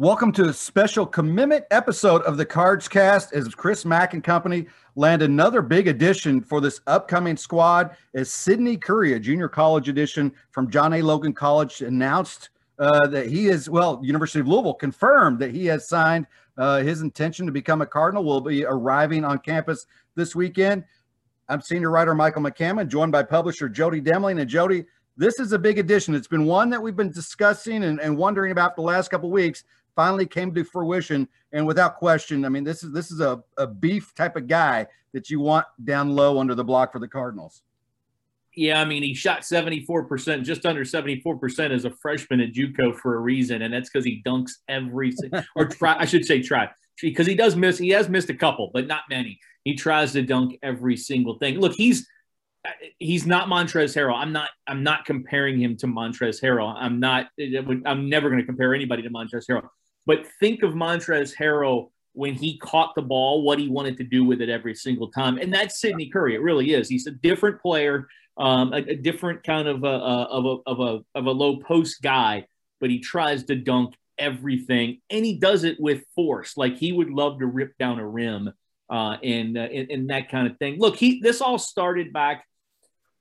Welcome to a special commitment episode of the Cards Cast as Chris Mack and company land another big addition for this upcoming squad as Sydney Curry, a junior college edition from John A. Logan College, announced uh, that he is, well, University of Louisville confirmed that he has signed uh, his intention to become a Cardinal, will be arriving on campus this weekend. I'm senior writer Michael McCammon, joined by publisher Jody Demling. And Jody, this is a big addition. It's been one that we've been discussing and, and wondering about for the last couple weeks finally came to fruition. And without question, I mean, this is this is a, a beef type of guy that you want down low under the block for the Cardinals. Yeah, I mean, he shot 74%, just under 74% as a freshman at JUCO for a reason, and that's because he dunks every or try. I should say try because he does miss. He has missed a couple, but not many. He tries to dunk every single thing. Look, he's he's not Montrezl Harrell. I'm not. I'm not comparing him to Montrezl Harrell. I'm not. I'm never going to compare anybody to Montrezl Harrell. But think of Montrezl Harrell when he caught the ball, what he wanted to do with it every single time. And that's Sydney Curry. It really is. He's a different player, um, a, a, different kind of a, of, a, of, a, of a low post guy, but he tries to dunk everything and he does it with force. Like he would love to rip down a rim uh, and, uh, and, and that kind of thing. Look, he this all started back.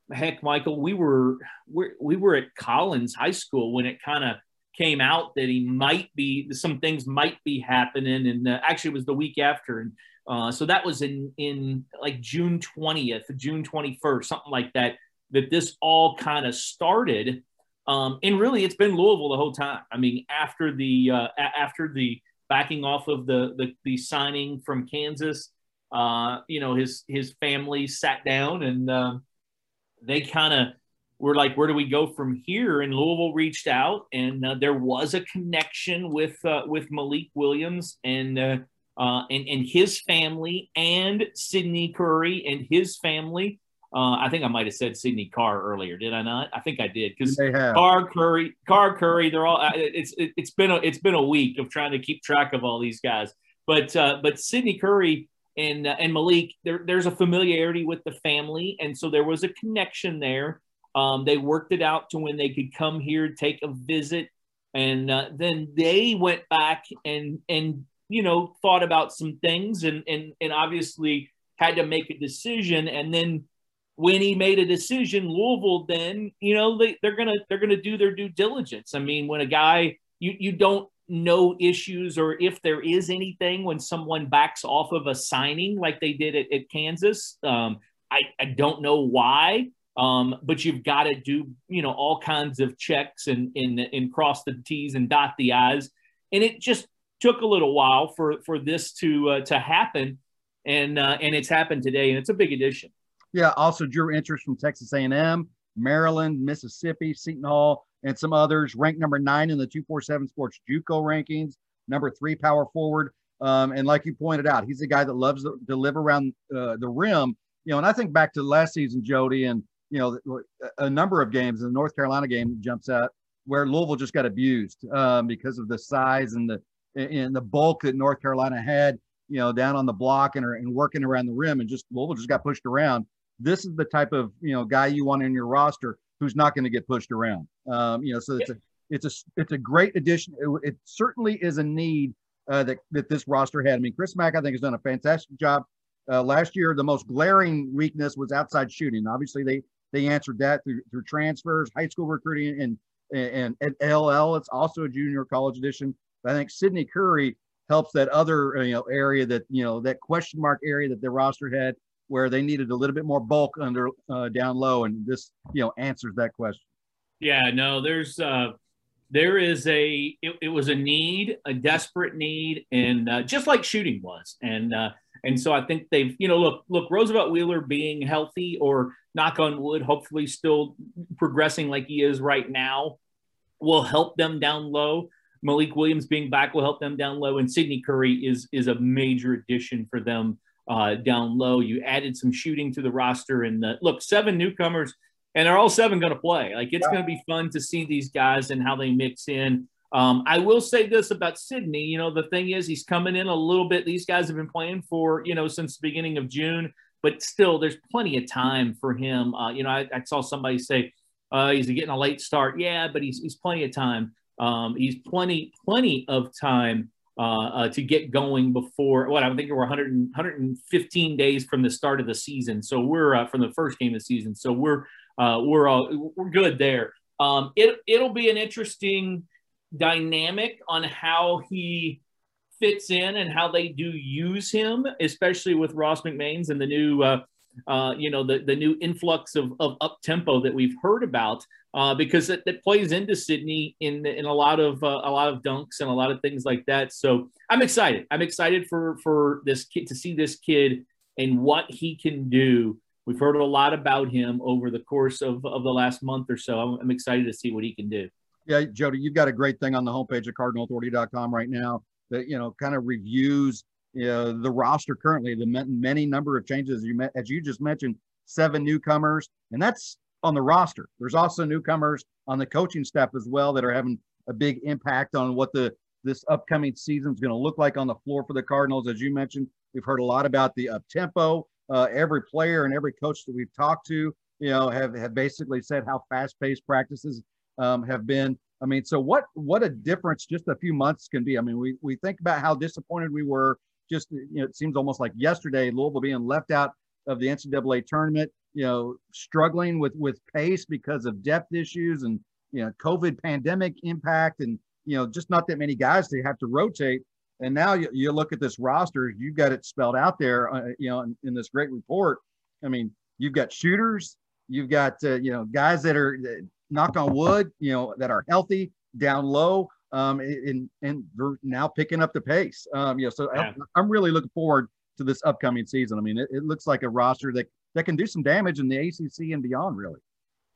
Heck, Michael, we were we we were at Collins High School when it kind of came out that he might be some things might be happening, and uh, actually it was the week after, and uh, so that was in in like June twentieth, June twenty first, something like that. That this all kind of started, um, and really it's been Louisville the whole time. I mean, after the uh, after the backing off of the the, the signing from Kansas, uh, you know, his his family sat down and uh, they kind of we're like, where do we go from here? And Louisville reached out, and uh, there was a connection with uh, with Malik Williams and uh, uh and and his family, and Sydney Curry and his family. Uh, I think I might have said Sidney Carr earlier, did I not? I think I did because Carr Curry, Carr Curry, they're all. Uh, it's it, has been a it's been a week of trying to keep track of all these guys, but but Sydney Curry and and Malik, there, there's a familiarity with the family, and so there was a connection there. Um, they worked it out to when they could come here, take a visit, and uh, then they went back and and you know thought about some things and and and obviously had to make a decision. And then when he made a decision, Louisville then you know they, they're gonna they're gonna do their due diligence. I mean, when a guy you you don't know issues or if there is anything when someone backs off of a signing like they did at, at Kansas. Um, I, I don't know why. Um, but you've got to do, you know, all kinds of checks and, and, and cross the T's and dot the I's. And it just took a little while for, for this to, uh, to happen. And, uh, and it's happened today and it's a big addition. Yeah. Also drew interest from Texas A&M, Maryland, Mississippi, Seton Hall, and some others ranked number nine in the 247 sports JUCO rankings, number three power forward. Um, and like you pointed out, he's a guy that loves to live around uh, the rim. You know, and I think back to last season, Jody, and you know, a number of games. The North Carolina game jumps out where Louisville just got abused um, because of the size and the and the bulk that North Carolina had, you know, down on the block and, and working around the rim, and just Louisville just got pushed around. This is the type of you know guy you want in your roster who's not going to get pushed around. Um, you know, so it's a it's a it's a great addition. It, it certainly is a need uh, that that this roster had. I mean, Chris Mack I think has done a fantastic job. Uh, last year, the most glaring weakness was outside shooting. Obviously, they they answered that through, through transfers, high school recruiting, and and at LL. It's also a junior college edition. But I think Sydney Curry helps that other you know area that you know that question mark area that the roster had where they needed a little bit more bulk under uh, down low, and this you know answers that question. Yeah, no, there's uh, there is a it, it was a need, a desperate need, and uh, just like shooting was, and uh, and so I think they've you know look look Roosevelt Wheeler being healthy or knock on wood, hopefully still progressing like he is right now, will help them down low. Malik Williams being back will help them down low, and Sydney Curry is is a major addition for them uh, down low. You added some shooting to the roster, and the, look, seven newcomers, and they're all seven going to play. Like it's yeah. going to be fun to see these guys and how they mix in. Um, I will say this about Sydney. You know, the thing is, he's coming in a little bit. These guys have been playing for you know since the beginning of June but still, there's plenty of time for him. Uh, you know, I, I, saw somebody say uh, he's getting a late start. Yeah, but he's, he's plenty of time. Um, he's plenty, plenty of time uh, uh, to get going before what I think we're 100, 115 days from the start of the season. So we're uh, from the first game of the season. So we're uh, we're all, we're good there. Um, it it'll be an interesting dynamic on how he fits in and how they do use him, especially with Ross McMains and the new uh, uh, you know, the, the new influx of, of up tempo that we've heard about, uh, because it, it, plays into Sydney in in a lot of uh, a lot of dunks and a lot of things like that. So I'm excited. I'm excited for for this kid to see this kid and what he can do. We've heard a lot about him over the course of, of the last month or so. I'm, I'm excited to see what he can do. Yeah, Jody, you've got a great thing on the homepage of CardinalAuthority.com right now that you know kind of reviews uh, the roster currently, the many number of changes you met, as you just mentioned, seven newcomers, and that's on the roster. There's also newcomers on the coaching staff as well that are having a big impact on what the this upcoming season is going to look like on the floor for the Cardinals. As you mentioned, we've heard a lot about the up tempo. Uh, every player and every coach that we've talked to, you know, have have basically said how fast paced practices um, have been. I mean, so what what a difference just a few months can be. I mean, we we think about how disappointed we were just you know, it seems almost like yesterday, Louisville being left out of the NCAA tournament, you know, struggling with with pace because of depth issues and you know, COVID pandemic impact, and you know, just not that many guys to have to rotate. And now you, you look at this roster, you've got it spelled out there, uh, you know, in, in, this great report. I mean, you've got shooters, you've got uh, you know guys that are knock on wood, you know, that are healthy down low um, and and they're now picking up the pace. Um, yeah, so yeah. I, am really looking forward to this upcoming season. I mean, it, it, looks like a roster that that can do some damage in the ACC and beyond. Really,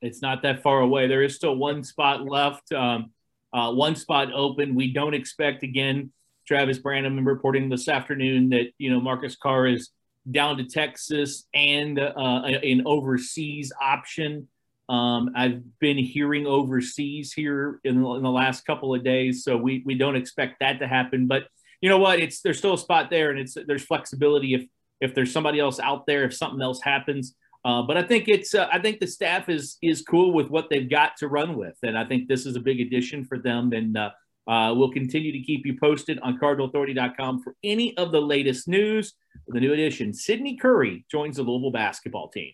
it's not that far away. There is still one spot left, um, uh, one spot open. We don't expect again. Travis Branham reporting this afternoon that you know Marcus Carr is down to Texas and uh, an overseas option. Um, I've been hearing overseas here in, in, the last couple of days, so we we don't expect that to happen. But you know what? It's there's still a spot there, and it's there's flexibility if if there's somebody else out there, if something else happens. Uh, but I think it's uh, I think the staff is is cool with what they've got to run with, and I think this is a big addition for them. And uh, uh we'll continue to keep you posted on CardinalAuthority.com for any of the latest news. The new addition, Sydney Curry joins the Louisville basketball team.